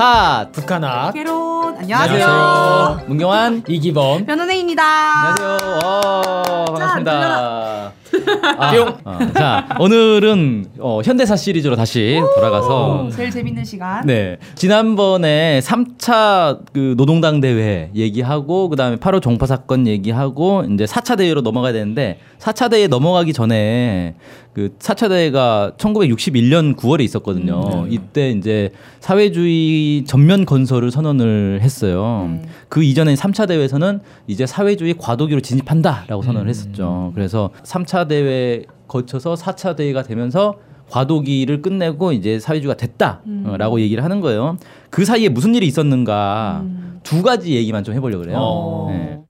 팟 북한학 개론 안녕하세요. 문경환 이기범 변은혜입니다. 안녕하세요. 어, 반갑습니다. 아, 어, 자 오늘은 어, 현대사 시리즈로 다시 돌아가서 오, 제일 재밌는 시간. 네 지난번에 3차 그 노동당 대회 얘기하고 그다음에 8월 종파 사건 얘기하고 이제 4차 대회로 넘어가야 되는데 4차 대회 넘어가기 전에 그 4차 대회가 1961년 9월에 있었거든요. 이때 이제 사회주의 전면 건설을 선언을 했어요. 네. 그 이전에 3차 대회에서는 이제 사회주의 과도기로 진입한다라고 선언을 했었죠. 그래서 3차 대회 거쳐서 4차 대회가 되면서 과도기를 끝내고 이제 사회주의가 됐다라고 얘기를 하는 거예요. 그 사이에 무슨 일이 있었는가 두 가지 얘기만 좀 해보려고 그래요. 어. 네.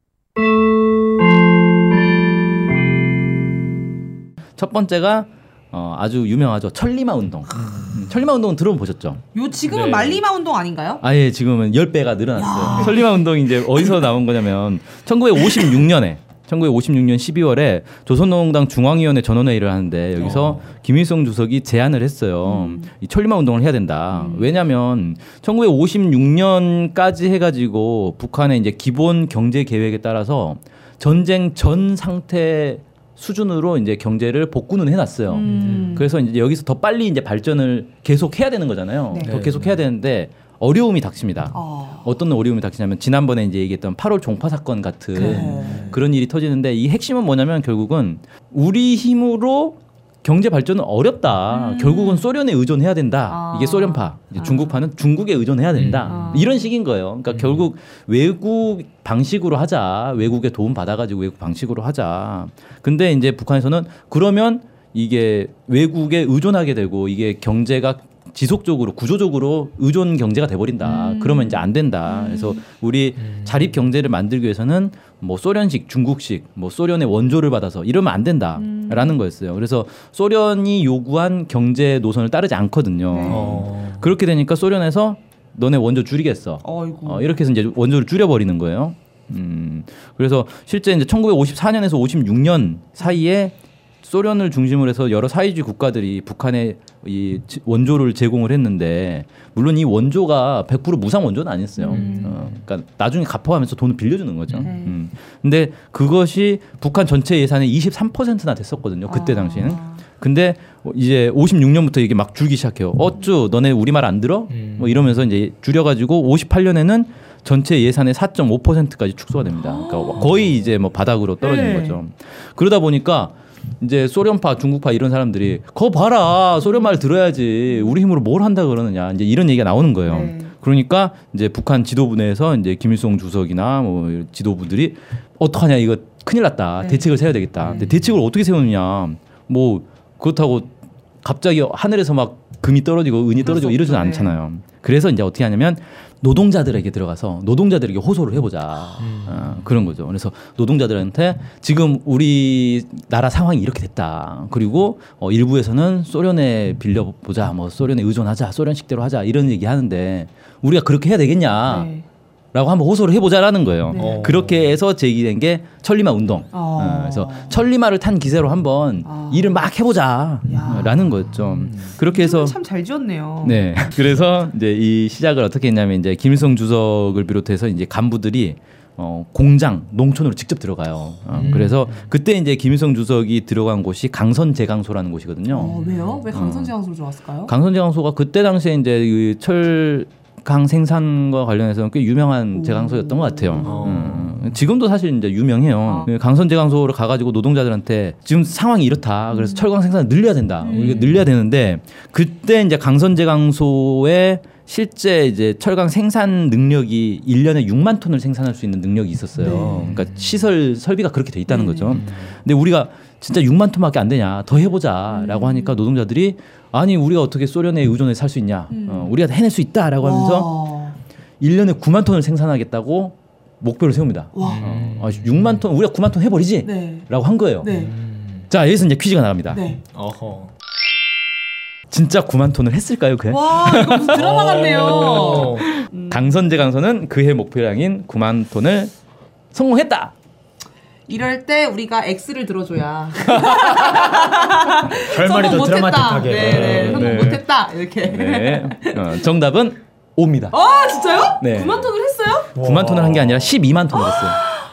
첫 번째가 어, 아주 유명하죠. 천리마 운동. 음, 천리마 운동은 들어보셨죠? 요 지금은 네. 말리마 운동 아닌가요? 아예 지금은 10배가 늘어났어요. 천리마 운동이 이제 어디서 나온 거냐면 1956년에 1956년 12월에 조선노동당 중앙위원회 전원회의를 하는데 여기서 김일성 주석이 제안을 했어요. 이 천리마 운동을 해야 된다. 왜냐하면 1956년까지 해가지고 북한의 이제 기본 경제 계획에 따라서 전쟁 전 상태 수준으로 이제 경제를 복구는 해놨어요. 음. 그래서 이제 여기서 더 빨리 이제 발전을 계속 해야 되는 거잖아요. 네. 더 계속 해야 되는데 어려움이 닥칩니다. 어. 어떤 어려움이 닥치냐면 지난번에 이제 얘기했던 8월 종파 사건 같은 네. 그런 일이 터지는데 이 핵심은 뭐냐면 결국은 우리 힘으로 경제 발전은 어렵다. 음. 결국은 소련에 의존해야 된다. 아. 이게 소련파, 이제 아. 중국파는 중국에 의존해야 된다. 음. 이런 식인 거예요. 그러니까 결국 외국 방식으로 하자. 외국의 도움 받아가지고 외국 방식으로 하자. 근데 이제 북한에서는 그러면 이게 외국에 의존하게 되고 이게 경제가 지속적으로 구조적으로 의존 경제가 돼버린다. 음. 그러면 이제 안 된다. 그래서 우리 자립 경제를 만들기 위해서는 뭐 소련식, 중국식, 뭐 소련의 원조를 받아서 이러면 안 된다라는 거였어요. 그래서 소련이 요구한 경제 노선을 따르지 않거든요. 네. 어. 그렇게 되니까 소련에서 너네 원조 줄이겠어. 어이구. 어, 이렇게 해서 이제 원조를 줄여버리는 거예요. 음, 그래서 실제 이제 1954년에서 56년 사이에 소련을 중심으로 해서 여러 사회주의 국가들이 북한에 이 지- 원조를 제공을 했는데 물론 이 원조가 100% 무상 원조는 아니었어요. 음. 어, 그러니까 나중에 갚아가면서 돈을 빌려주는 거죠. 네. 음. 근데 그것이 북한 전체 예산의 23%나 됐었거든요. 그때 아. 당시에는. 근데 이제 56년부터 이게 막 줄기 시작해요. 어쭈 너네 우리 말 안 들어? 음. 뭐 이러면서 이제 줄여가지고 58년에는 전체 예산의 4.5%까지 축소가 됩니다. 그러니까 거의 이제 뭐 바닥으로 떨어지는 네. 거죠. 그러다 보니까 이제 소련파, 중국파 이런 사람들이 거 봐라 소련 말 들어야지 우리 힘으로 뭘 한다 그러느냐 이제 이런 얘기가 나오는 거예요. 네. 그러니까 이제 북한 지도부 내에서 이제 김일성 주석이나 뭐 지도부들이 어떡하냐 이거 큰일 났다 네. 대책을 세워야 되겠다. 근데 대책을 어떻게 세우느냐 뭐 그렇다고 갑자기 하늘에서 막 금이 떨어지고 은이 떨어지고 이러진 없죠. 네. 않잖아요. 그래서 이제 어떻게 하냐면 노동자들에게 들어가서 노동자들에게 호소를 해보자 어, 그런 거죠. 그래서 노동자들한테 지금 우리 나라 상황이 이렇게 됐다. 그리고 어, 일부에서는 소련에 빌려 보자, 뭐 소련에 의존하자, 소련식대로 하자 이런 얘기 하는데 우리가 그렇게 해야 되겠냐? 네. 라고 한번 호소를 해보자라는 거예요. 네. 그렇게 해서 제기된 게 천리마 운동. 어. 어, 그래서 천리마를 탄 기세로 한번 아. 일을 막 해보자라는 거였죠. 그렇게 해서 참 잘 지었네요. 네. 그래서 이제 이 시작을 어떻게 했냐면 이제 김일성 주석을 비롯해서 이제 간부들이 어, 공장, 농촌으로 직접 들어가요. 어, 그래서 그때 이제 김일성 주석이 들어간 곳이 강선제강소라는 곳이거든요. 어, 왜요? 왜 강선제강소로 좋았을까요? 강선제강소가 그때 당시에 이제 그 철강 생산과 관련해서는 꽤 유명한 제강소였던 것 같아요. 어. 음, 지금도 사실 이제 유명해요. 그 강선 제강소를 가가지고 노동자들한테 지금 상황이 이렇다. 그래서 철강 생산을 늘려야 된다. 우리가 늘려야 되는데 그때 이제 강선 제강소에 실제 이제 철강 생산 능력이 1년에 6만 톤을 생산할 수 있는 능력이 있었어요. 그러니까 시설 설비가 그렇게 돼 있다는 거죠. 근데 우리가 진짜 6만 톤밖에 안 되냐 더 해보자라고 하니까 노동자들이 아니 우리가 어떻게 소련에 의존해 살 수 있냐 어, 우리가 해낼 수 있다라고 하면서 와. 1년에 9만 톤을 생산하겠다고 목표를 세웁니다. 와. 어, 6만 톤 우리가 9만 톤 해버리지 네. 라고 한 거예요. 네. 자 여기서 이제 퀴즈가 나갑니다. 네. 어허. 진짜 9만 톤을 했을까요 그해? 와 이거 무슨 드라마 같네요. 어. 강선제 강선은 그해 목표량인 9만 톤을 성공했다. 이럴 때 우리가 X를 들어줘야 결말이 더 성공 못했다. 드라마틱하게. 네, 네. 성공 네. 못했다. 이렇게. 네. 어, 정답은 옵니다. 아 진짜요? 네. 9만 톤을 했어요? 9만 톤을 한 게 아니라 12만 톤을 했어요.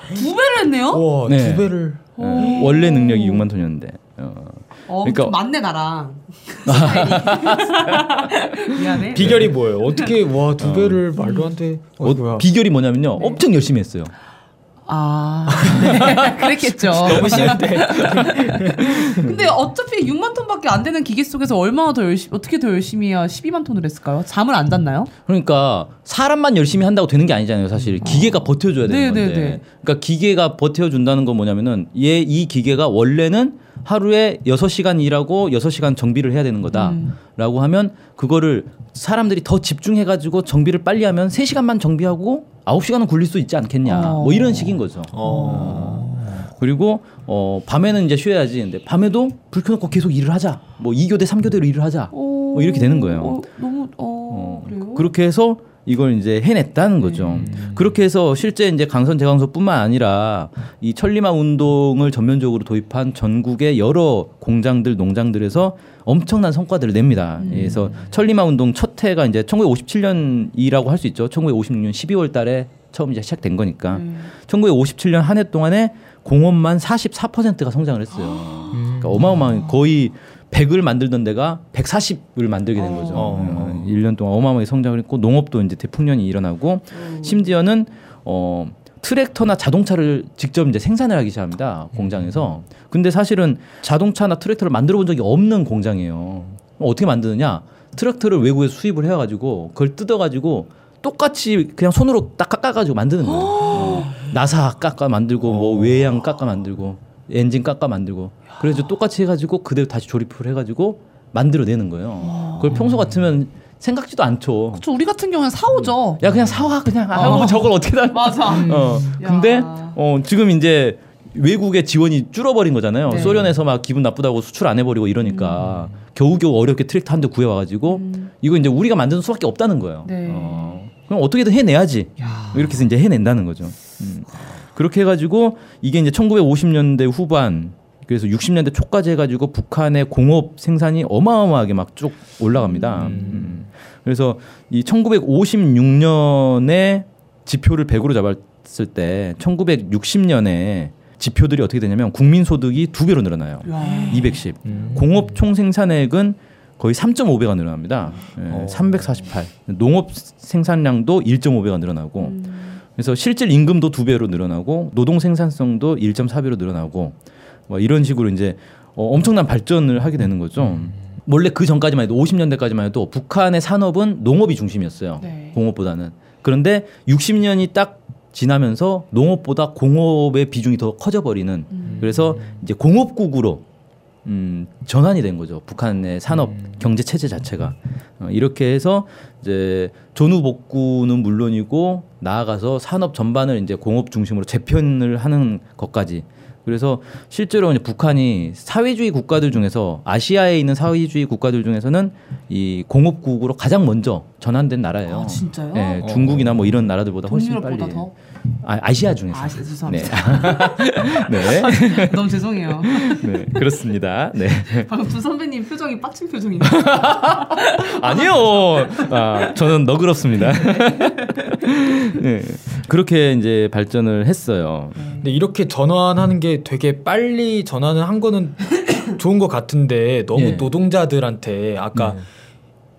두 배를 했네요. 와, 네. 두 배를. 예, 원래 능력이 6만 톤이었는데. 어. 어, 그러니까- 좀 맞네 나랑. 미안해. 비결이 뭐예요? 어떻게 와 두 배를 말도 안 돼. 어, 어, 뭐야? 비결이 뭐냐면요. 엄청 열심히 했어요. 아, 네, 그랬겠죠. 너무 쉬운데. 근데 어차피 6만 톤밖에 안 되는 기계 속에서 얼마나 더 열심히 어떻게 더 열심히 해야 12만 톤을 했을까요? 잠을 안 잤나요? 그러니까 사람만 열심히 한다고 되는 게 아니잖아요. 사실 기계가 버텨줘야 되는 네, 네, 건데. 네. 그러니까 기계가 버텨준다는 건 뭐냐면은 얘 이 기계가 원래는 하루에 6시간 일하고 6시간 정비를 해야 되는 음. 거다라고 하면 그거를 사람들이 더 집중해가지고 정비를 빨리 하면 3시간만 정비하고 9시간은 굴릴 수 있지 않겠냐. 어. 뭐 이런 식인 거죠. 어. 그리고 어 밤에는 이제 쉬어야지. 근데 밤에도 불 켜놓고 계속 일을 하자. 뭐 2교대, 3교대로 일을 하자. 뭐 이렇게 되는 거예요. 어, 너무 어, 어, 그래요? 그렇게 해서 이걸 이제 해냈다는 거죠. 그렇게 해서 실제 이제 강선 제강소뿐만 아니라 이 천리마 운동을 전면적으로 도입한 전국의 여러 공장들, 농장들에서 엄청난 성과들을 냅니다. 그래서 천리마 운동 첫 해가 이제 1957년이라고 할 수 있죠. 1956년 12월 달에 처음 이제 시작된 거니까. 음. 1957년 한 해 동안에 공업만 44%가 성장을 했어요. 그러니까 어마어마한 거의 100을 만들던 데가 140을 만들게 된 거죠. 어. 어, 1년 동안 어마어마하게 성장을 했고 농업도 이제 대풍년이 일어나고 심지어는 어 트랙터나 자동차를 직접 이제 생산을 하기 시작합니다. 공장에서. 근데 사실은 자동차나 트랙터를 만들어 본 적이 없는 공장이에요. 어떻게 만드느냐? 트랙터를 외국에서 수입을 해 가지고 그걸 뜯어 가지고 똑같이 그냥 손으로 딱 깎아 가지고 만드는 거예요. 어. 나사 깎아 만들고 뭐 외양 깎아 만들고 엔진 깎아 만들고 그래서 똑같이 해가지고 그대로 다시 조립을 해가지고 만들어내는 거예요. 그걸 평소 같으면 생각지도 않죠. 그쵸, 우리 같은 경우는 사오죠. 야 그냥 사와 그냥 아, 뭐 저걸 어떻게 다 맞아. 어 야. 근데 어 지금 이제 외국의 지원이 줄어버린 거잖아요. 네. 소련에서 막 기분 나쁘다고 수출 안 해버리고 이러니까 겨우겨우 어렵게 트랙터 한 대 구해와가지고 이거 이제 우리가 만드는 수밖에 없다는 거예요. 네. 어, 그럼 어떻게든 해내야지. 이렇게 해서 이제 해낸다는 거죠. 음. 그렇게 해가지고 이게 이제 1950년대 후반 그래서 60년대 초까지 해가지고 북한의 공업 생산이 어마어마하게 막 쭉 올라갑니다. 음. 그래서 이 1956년에 지표를 100으로 잡았을 때 1960년에 지표들이 어떻게 되냐면 국민 소득이 두 배로 늘어나요. 야. 210. 음. 공업 총 생산액은 거의 3.5배가 늘어납니다. 예, 어. 348. 농업 생산량도 1.5배가 늘어나고 그래서 실질 임금도 두 배로 늘어나고 노동 생산성도 1.4배로 늘어나고 뭐 이런 식으로 이제 어, 엄청난 발전을 하게 되는 거죠. 원래 그 전까지만 해도 50년대까지만 해도 북한의 산업은 농업이 중심이었어요. 네. 공업보다는. 그런데 60년이 딱 지나면서 농업보다 공업의 비중이 더 커져버리는 그래서 이제 공업국으로 음, 전환이 된 거죠. 북한의 산업 경제 체제 자체가 어, 이렇게 해서 이제 전후 복구는 물론이고 나아가서 산업 전반을 이제 공업 중심으로 재편을 하는 것까지. 그래서 실제로 이제 북한이 사회주의 국가들 중에서 아시아에 있는 사회주의 국가들 중에서는 이 공업국으로 가장 먼저 전환된 나라예요. 아, 진짜요? 네, 중국이나 뭐 이런 나라들보다 훨씬 빨리. 더? 아, 아시아 중에서. 아, 죄송합니다. 네. 네. 너무 죄송해요. 네, 그렇습니다. 네. 방금 두 선배님 표정이 빡친 표정이네. 아니요. 아, 저는 너그럽습니다. 네. 그렇게 이제 발전을 했어요. 근데 이렇게 전환하는 게 되게 빨리 전환을 한 거는 좋은 것 같은데 너무 예. 노동자들한테 아까 네.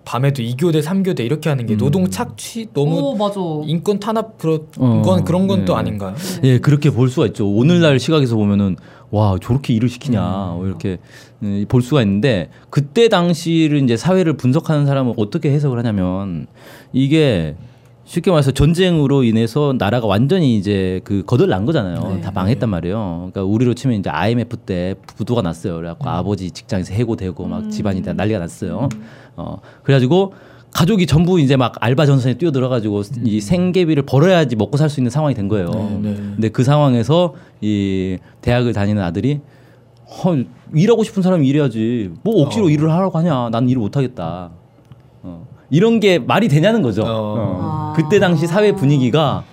밤에도 2교대, 3교대 이렇게 하는 게 음. 노동 착취 너무 오, 맞아. 인권 탄압 그런 어, 건 그런 건또 네. 아닌가요? 예, 그렇게 볼 수가 있죠. 오늘날 시각에서 보면은 와 저렇게 일을 시키냐 뭐 이렇게 음, 볼 수가 있는데 그때 당시를 이제 사회를 분석하는 사람은 어떻게 해석을 하냐면 이게 쉽게 말해서 전쟁으로 인해서 나라가 완전히 이제 그 거덜난 거잖아요. 네. 다 망했단 말이에요. 그러니까 우리로 치면 이제 IMF 때 부도가 났어요. 그래갖고 아버지 직장에서 해고되고 막 집안이 다 난리가 났어요. 어 그래가지고 가족이 전부 이제 막 알바 전선에 뛰어들어가지고 이 생계비를 벌어야지 먹고 살 수 있는 상황이 된 거예요. 네. 근데 그 상황에서 이 대학을 다니는 아들이 허, 일하고 싶은 사람이 일해야지 뭐 억지로 어. 일을 하라고 하냐 난 일을 못하겠다 어. 이런 게 말이 되냐는 거죠 어. 어. 아. 그때 당시 사회 분위기가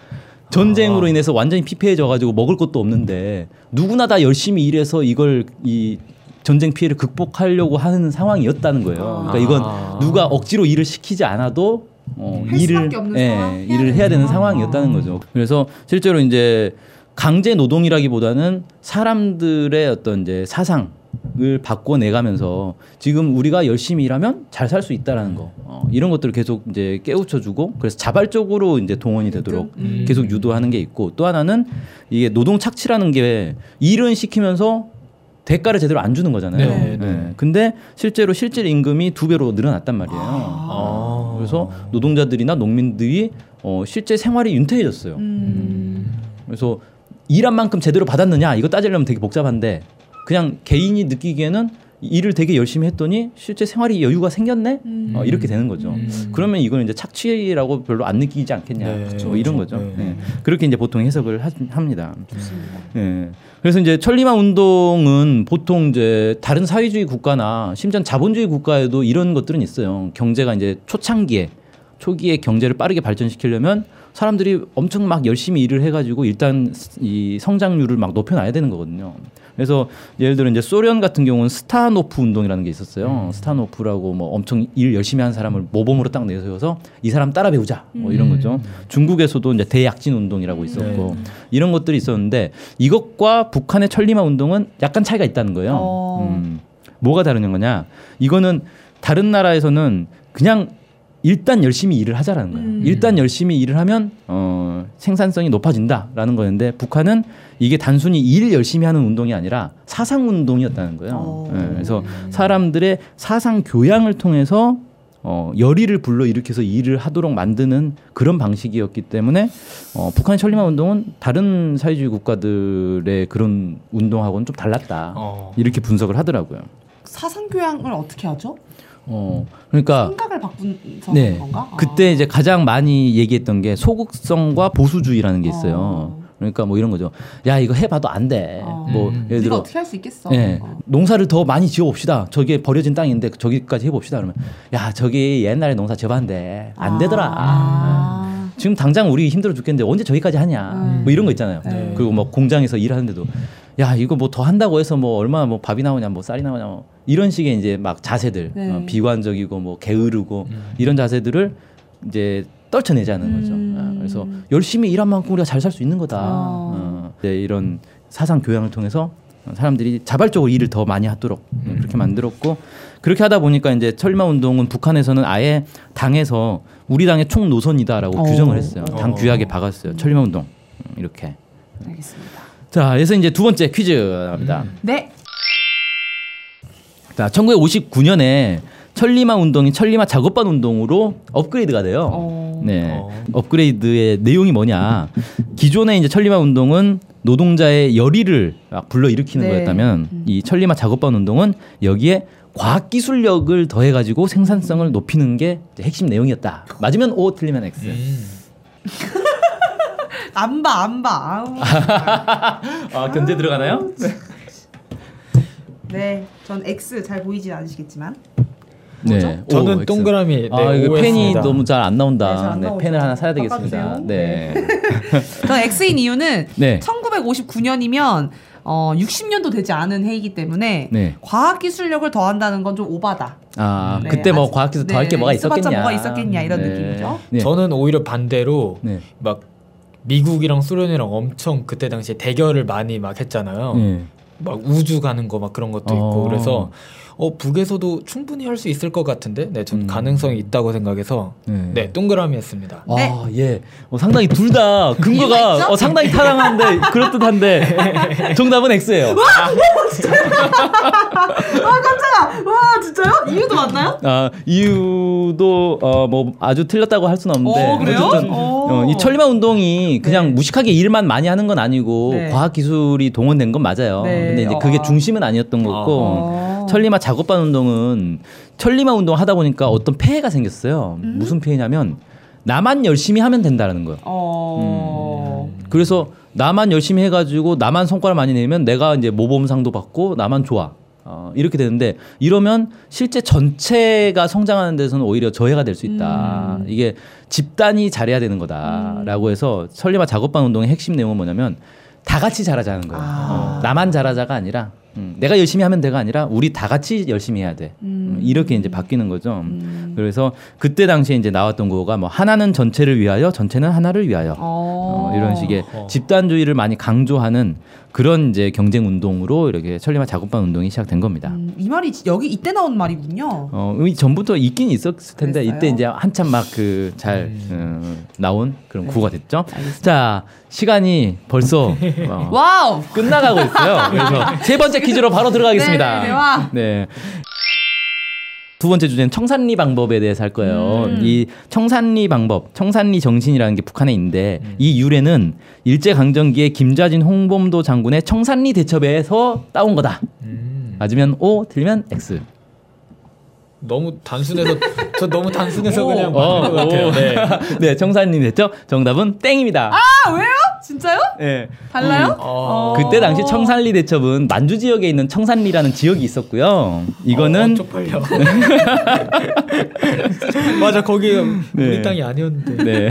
전쟁으로 인해서 완전히 피폐해져 가지고 먹을 것도 없는데 누구나 다 열심히 일해서 이걸 이 전쟁 피해를 극복하려고 하는 상황이었다는 거예요. 그러니까 이건 아. 누가 억지로 일을 시키지 않아도 어, 할 일을 예, 상황? 해야 일을 해야 되는 상황? 상황이었다는 어. 거죠. 그래서 실제로 이제 강제 노동이라기보다는 사람들의 어떤 이제 사상 을 바꿔내가면서 지금 우리가 열심히 일하면 잘 살 수 있다라는 거 어, 이런 것들을 계속 이제 깨우쳐주고 그래서 자발적으로 이제 동원이 되도록 음. 계속 유도하는 게 있고 또 하나는 이게 노동 착취라는 게 일은 시키면서 대가를 제대로 안 주는 거잖아요. 네, 네. 예. 근데 실제로 실질 임금이 두 배로 늘어났단 말이에요. 아. 그래서 노동자들이나 농민들이 어, 실제 생활이 윤택해졌어요. 음. 그래서 일한 만큼 제대로 받았느냐 이거 따지려면 되게 복잡한데 그냥 개인이 느끼기에는 일을 되게 열심히 했더니 실제 생활이 여유가 생겼네 음. 어, 이렇게 되는 거죠. 음. 그러면 이건 이제 착취라고 별로 안 느끼지 않겠냐 네, 뭐 이런 그렇죠. 거죠. 네. 예. 그렇게 이제 보통 해석을 하, 합니다. 좋습니다. 예. 그래서 이제 천리마 운동은 보통 이제 다른 사회주의 국가나 심지어 자본주의 국가에도 이런 것들은 있어요. 경제가 이제 초창기에 초기에 경제를 빠르게 발전시키려면 사람들이 엄청 막 열심히 일을 해가지고 일단 이 성장률을 막 높여놔야 되는 거거든요. 그래서 예를 들어 이제 소련 같은 경우는 스타하노프 운동이라는 게 있었어요. 스타하노프라고 뭐 엄청 일 열심히 한 사람을 모범으로 딱 내세워서 이 사람 따라 배우자 뭐 이런 거죠. 중국에서도 이제 대약진 운동이라고 있었고 이런 것들이 있었는데 이것과 북한의 천리마 운동은 약간 차이가 있다는 거예요. 어. 음, 뭐가 다른 거냐? 이거는 다른 나라에서는 그냥 일단 열심히 일을 하자라는 거예요. 음. 일단 열심히 일을 하면 어, 생산성이 높아진다라는 거였는데 북한은 이게 단순히 일 열심히 하는 운동이 아니라 사상 운동이었다는 거예요. 어. 예, 그래서 사람들의 사상 교양을 통해서 어, 열의를 불러 일으켜서 일을 하도록 만드는 그런 방식이었기 때문에 어, 북한의 천리마 운동은 다른 사회주의 국가들의 그런 운동하고는 좀 달랐다. 어. 이렇게 분석을 하더라고요. 사상 교양을 어떻게 하죠? 어, 그러니까 생각을 바꾼서 네. 건가? 아. 그때 이제 가장 많이 얘기했던 게 소극성과 보수주의라는 게 있어요. 어. 그러니까 뭐 이런 거죠. 야 이거 해봐도 안 돼. 어. 뭐 음. 예를 들어 어떻게 할 수 있겠어? 예. 어. 농사를 더 많이 지어 봅시다. 저게 버려진 땅인데 저기까지 해봅시다. 그러면 야 저기 옛날에 농사 지어봤는데 안 되더라. 아. 지금 당장 우리 힘들어 죽겠는데 언제 저기까지 하냐. 음. 뭐 이런 거 있잖아요. 네. 그리고 뭐 공장에서 일하는데도 야 이거 뭐 더 한다고 해서 뭐 얼마나 뭐 밥이 나오냐 뭐 쌀이 나오냐 뭐 이런 식의 이제 막 자세들 네. 어, 비관적이고 뭐 게으르고 이런 자세들을 이제 떨쳐내자는 거죠. 음. 아, 그래서 열심히 일한 만큼 우리가 잘 살 수 있는 거다. 어. 어, 이제 이런 사상 교양을 통해서 사람들이 자발적으로 일을 더 많이 하도록 음, 그렇게 만들었고 그렇게 하다 보니까 이제 철마 운동은 북한에서는 아예 당에서 우리 당의 총 노선이다라고 어. 규정을 했어요. 당 어. 규약에 박았어요. 철마 운동 음, 이렇게. 알겠습니다. 자, 그래서 이제 두 번째 퀴즈 나갑니다. 네. 자, 1959년에 천리마 운동이 천리마 작업반 운동으로 업그레이드가 돼요. 어. 네. 어. 업그레이드의 내용이 뭐냐? 기존의 이제 천리마 운동은 노동자의 열의를 막 불러 일으키는 네. 거였다면 음. 이 천리마 작업반 운동은 여기에 과학 기술력을 더해 가지고 생산성을 높이는 게 핵심 내용이었다. 맞으면 O, 틀리면 X. 음. 안 봐, 안 봐. 아우. 아, 견제 들어가나요? 네. 전 X 잘 보이진 않으시겠지만. 네. O, 저는 X. 동그라미 아, 네, 이거 펜이. 너무 잘안 네, 나온다. 잘안 네. 펜을 하나 사야 되겠습니다. 네. 전 X인 이유는 네. 1959년이면 어, 60년도 되지 않은 해이기 때문에 네. 과학 기술력을 더한다는 건 좀 오바다. 아, 네, 그때 뭐 과학 기술 네, 더할 게 뭐가 있었겠냐. 뭐가 있었겠냐, 이런 느낌이죠. 네. 저는 오히려 반대로 네. 막 미국이랑 소련이랑 엄청 그때 당시에 대결을 많이 막 했잖아요. 네. 막 우주 가는 거 막 그런 것도 있고 어. 그래서 어 북에서도 충분히 할 수 있을 것 같은데 네, 전 음. 가능성이 있다고 생각해서 네. 네 동그라미 했습니다. 네. 아, 예. 어, 상당히 둘 다 근거가? 어, 상당히 타당한데 그럴듯한데 정답은 X예요. 아 깜짝아! 와 진짜요? 이유도 맞나요? 아, 이유도 어, 뭐 아주 틀렸다고 할 수는 없는데 어, 그래요? 어쨌든 어. 어, 이 천리마 운동이 그냥 네. 무식하게 일만 많이 하는 건 아니고 네. 과학 기술이 동원된 건 맞아요. 네. 근데 이제 그게 어. 중심은 아니었던 거고 어. 천리마 작업반 운동은 천리마 운동 하다 보니까 어떤 폐해가 생겼어요. 음? 무슨 폐해냐면 나만 열심히 하면 된다는 거예요. 어. 그래서 나만 열심히 해가지고 나만 성과를 많이 내면 내가 이제 모범상도 받고 나만 좋아. 어, 이렇게 되는데 이러면 실제 전체가 성장하는 데서는 오히려 저해가 될 수 있다. 음. 이게 집단이 잘해야 되는 거다라고 해서 설리마 작업반 운동의 핵심 내용은 뭐냐면 다 같이 잘하자는 거예요. 아. 어, 나만 잘하자가 아니라 음, 내가 열심히 하면 돼가 아니라 우리 다 같이 열심히 해야 돼. 음, 이렇게 이제 바뀌는 거죠. 그래서 그때 당시에 이제 나왔던 구호가 뭐 하나는 전체를 위하여, 전체는 하나를 위하여. 어, 이런 식의. 집단주의를 많이 강조하는 그런 이제 경쟁 운동으로 이렇게 천리마 작업반 운동이 시작된 겁니다. 음, 이 말이 여기 이때 나온 말이군요. 어, 이 전부터 있긴 있었을 텐데 그랬어요? 이때 이제 한참 막 그잘 어, 나온 그런 구호가 됐죠. 네. 알겠습니다. 자 시간이 벌써 어, wow. 끝나가고 있어요. 그래서 세 번째 퀴즈로 바로 들어가겠습니다. 네, 네, 와. 네. 두 번째 주제는 청산리 방법에 대해서 할 거예요. 음. 이 청산리 방법, 청산리 정신이라는 게 북한에 있는데 이 유래는 일제 강점기에 김좌진 홍범도 장군의 청산리 대첩에서 따온 거다. 음. 맞으면 O, 틀리면 X. 너무 단순해서 저 너무 단순해서 오. 그냥 어, 것 같아요. 오. 네. 네, 청산리 대첩 정답은 땡입니다. 아 왜요? 진짜요? 네. 달라요? 어. 그때 당시 청산리 대첩은 만주 지역에 있는 청산리라는 지역이 있었고요. 이거는 어, 쪽팔려. 맞아 거기 네. 우리 땅이 아니었는데. 네.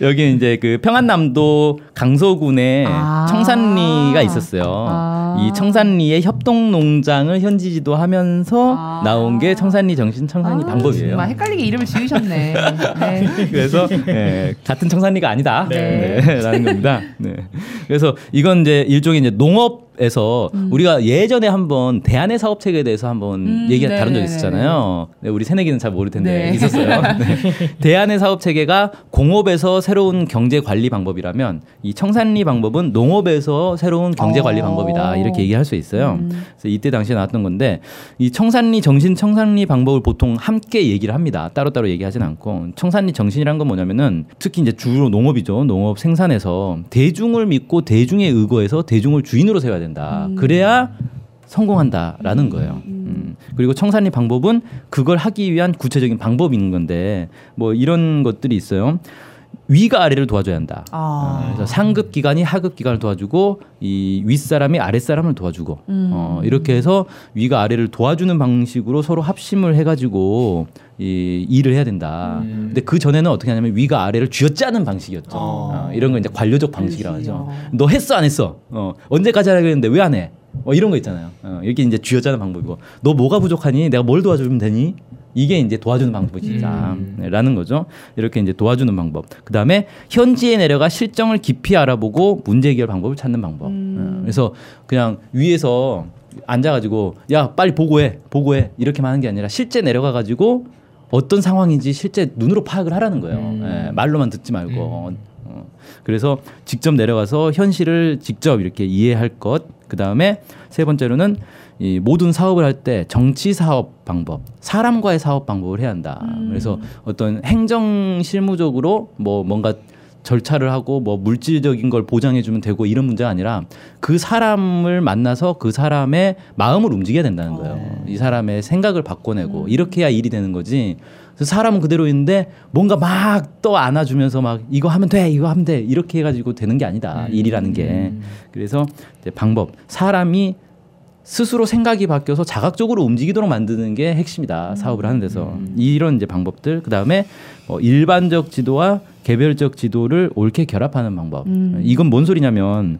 여기 이제 그 평안남도 강서군에 아. 청산리가 있었어요. 아. 이 청산리의 협동 농장을 현지 지도 하면서 아. 나온 게 청산리 정신 청산리 아, 방법이에요. 정말 헷갈리게 이름을 지으셨네. 네. 그래서 예, 같은 청산리가 아니다. 네. 네, 겁니다. 네. 그래서 이건 이제 일종의 이제 농업 에서 우리가 예전에 한번 대안의 사업 체계에 대해서 한번 음, 얘기 네, 다룬 적 네, 있었잖아요. 네, 우리 새내기는 잘 모를 텐데 네. 있었어요. 네. 대안의 사업 체계가 공업에서 새로운 경제 관리 방법이라면 이 청산리 방법은 농업에서 새로운 경제 관리 어. 방법이다. 이렇게 얘기할 수 있어요. 음. 그래서 이때 당시에 나왔던 건데 이 청산리 정신 청산리 방법을 보통 함께 얘기를 합니다. 따로따로 얘기하진 않고 청산리 정신이란 건 뭐냐면은 특히 이제 주로 농업이죠. 농업 생산에서 대중을 믿고 대중에 의거해서 대중을 주인으로 세워야 된다. 그래야 성공한다라는 거예요. 음. 그리고 청산리 방법은 그걸 하기 위한 구체적인 방법인 건데 뭐 이런 것들이 있어요. 위가 아래를 도와줘야 한다. 아. 그래서 상급 기관이 하급 기관을 도와주고 이 윗사람이 아랫사람을 도와주고 음. 어, 이렇게 해서 위가 아래를 도와주는 방식으로 서로 합심을 해가지고 이 일을 해야 된다. 음. 근데 그 전에는 어떻게 하냐면 위가 아래를 쥐어짜는 방식이었죠. 어. 어, 이런 거 이제 관료적 방식이라고. 하죠. 너 했어 안 했어? 어, 언제까지 하려고 했는데 왜 안 해? 어, 이런 거 있잖아요. 어, 이게 이제 쥐어짜는 방법이고 너 뭐가 부족하니? 내가 뭘 도와주면 되니? 이게 이제 도와주는 방법이다. 음. 네, 라는 거죠. 이렇게 이제 도와주는 방법. 그 다음에 현지에 내려가 실정을 깊이 알아보고 문제 해결 방법을 찾는 방법. 음. 어, 그래서 그냥 위에서 앉아가지고 야 빨리 보고해, 보고해 이렇게만 하는 게 아니라 실제 내려가가지고 어떤 상황인지 실제 눈으로 파악을 하라는 거예요. 음. 예, 말로만 듣지 말고. 어, 그래서 직접 내려가서 현실을 직접 이렇게 이해할 것. 그 다음에 세 번째로는 이 모든 사업을 할 때 정치 사업 방법, 사람과의 사업 방법을 해야 한다. 그래서 어떤 행정 실무적으로 뭐 뭔가 절차를 하고 뭐 물질적인 걸 보장해 주면 되고 이런 문제가 아니라 그 사람을 만나서 그 사람의 마음을 움직여야 된다는 거예요. 이 사람의 생각을 바꿔내고 이렇게 해야 일이 되는 거지. 사람은 그대로 있는데 뭔가 막 또 안아주면서 막 이거 하면 돼, 이거 하면 돼 이렇게 해가지고 되는 게 아니다. 일이라는 게. 그래서 방법, 사람이 스스로 생각이 바뀌어서 자각적으로 움직이도록 만드는 게 핵심이다 사업을 하는 데서 이런 이제 방법들 그 다음에 뭐 일반적 지도와 개별적 지도를 옳게 결합하는 방법 음. 이건 뭔 소리냐면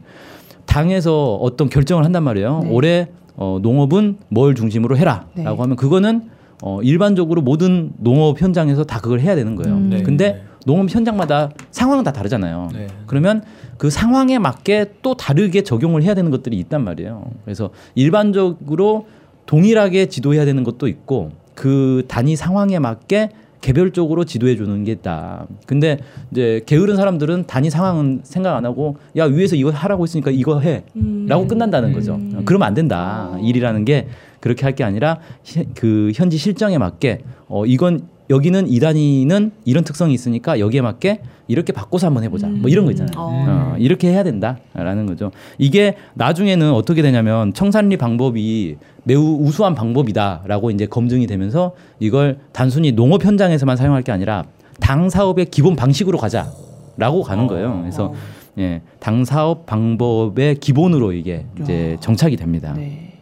당에서 어떤 결정을 한단 말이에요 네. 올해 어, 농업은 뭘 중심으로 해라라고 네. 하면 그거는 어, 일반적으로 모든 농업 현장에서 다 그걸 해야 되는 거예요 음. 네. 근데 농업 현장마다 상황은 다 다르잖아요 네. 그러면 그 상황에 맞게 또 다르게 적용을 해야 되는 것들이 있단 말이에요. 그래서 일반적으로 동일하게 지도해야 되는 것도 있고 그 단위 상황에 맞게 개별적으로 지도해 주는 게 있다. 근데 이제 게으른 사람들은 단위 상황은 생각 안 하고 야 위에서 이거 하라고 했으니까 이거 해라고 끝난다는 거죠. 어, 그러면 안 된다. 일이라는 게 그렇게 할 게 아니라 시- 그 현지 실정에 맞게 어 이건 여기는 이 단위는 이런 특성이 있으니까 여기에 맞게 이렇게 바꿔서 한번 해보자. 뭐 이런 거 있잖아요. 어. 어, 이렇게 해야 된다라는 거죠. 이게 나중에는 어떻게 되냐면 청산리 방법이 매우 우수한 방법이다라고 이제 검증이 되면서 이걸 단순히 농업 현장에서만 사용할 게 아니라 당 사업의 기본 방식으로 가자라고 가는 거예요. 그래서 예, 당 사업 방법의 기본으로 이게 이제 정착이 됩니다. 네.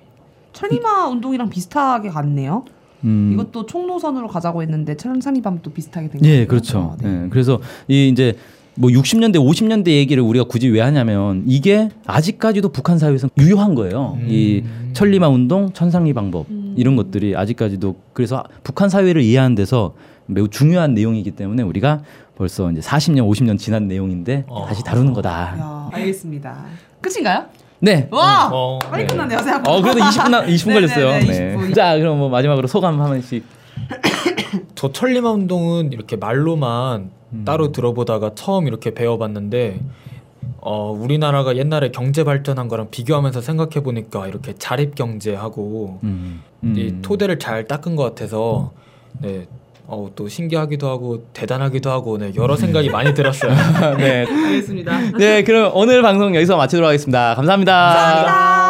천리마 운동이랑 비슷하게 갔네요. 음, 이것도 총노선으로 가자고 했는데 천산리 밤도 비슷하게 된 거예요. 예, 그렇죠. 네. 예, 그래서 이 이제 뭐 60년대, 50년대 얘기를 우리가 굳이 왜 하냐면 이게 아직까지도 북한 사회에서 유효한 거예요. 음. 이 천리마 운동, 천상리 방법 이런 것들이 아직까지도 그래서 북한 사회를 이해하는 데서 매우 중요한 내용이기 때문에 우리가 벌써 이제 40년, 50년 지난 내용인데 어. 다시 다루는 거다. 야, 알겠습니다. 끝인가요? 네. 와 어, 빨리 네. 끝났네요 생각보다. 어 그래도 20분 나, 20분 네, 걸렸어요. 네, 네. 네, 20분. 자 그럼 뭐 마지막으로 소감 한 번씩. 저 천리마 운동은 이렇게 말로만 음. 따로 들어보다가 처음 이렇게 배워봤는데 어, 우리나라가 옛날에 경제 발전한 거랑 비교하면서 생각해 보니까 이렇게 자립 경제하고 음. 이 토대를 잘 닦은 것 같아서 네. 어, 또 신기하기도 하고 대단하기도 하고 네, 여러 생각이 많이 들었어요. 네. 알겠습니다. 네, 그럼 오늘 방송 여기서 마치도록 하겠습니다 감사합니다. 감사합니다.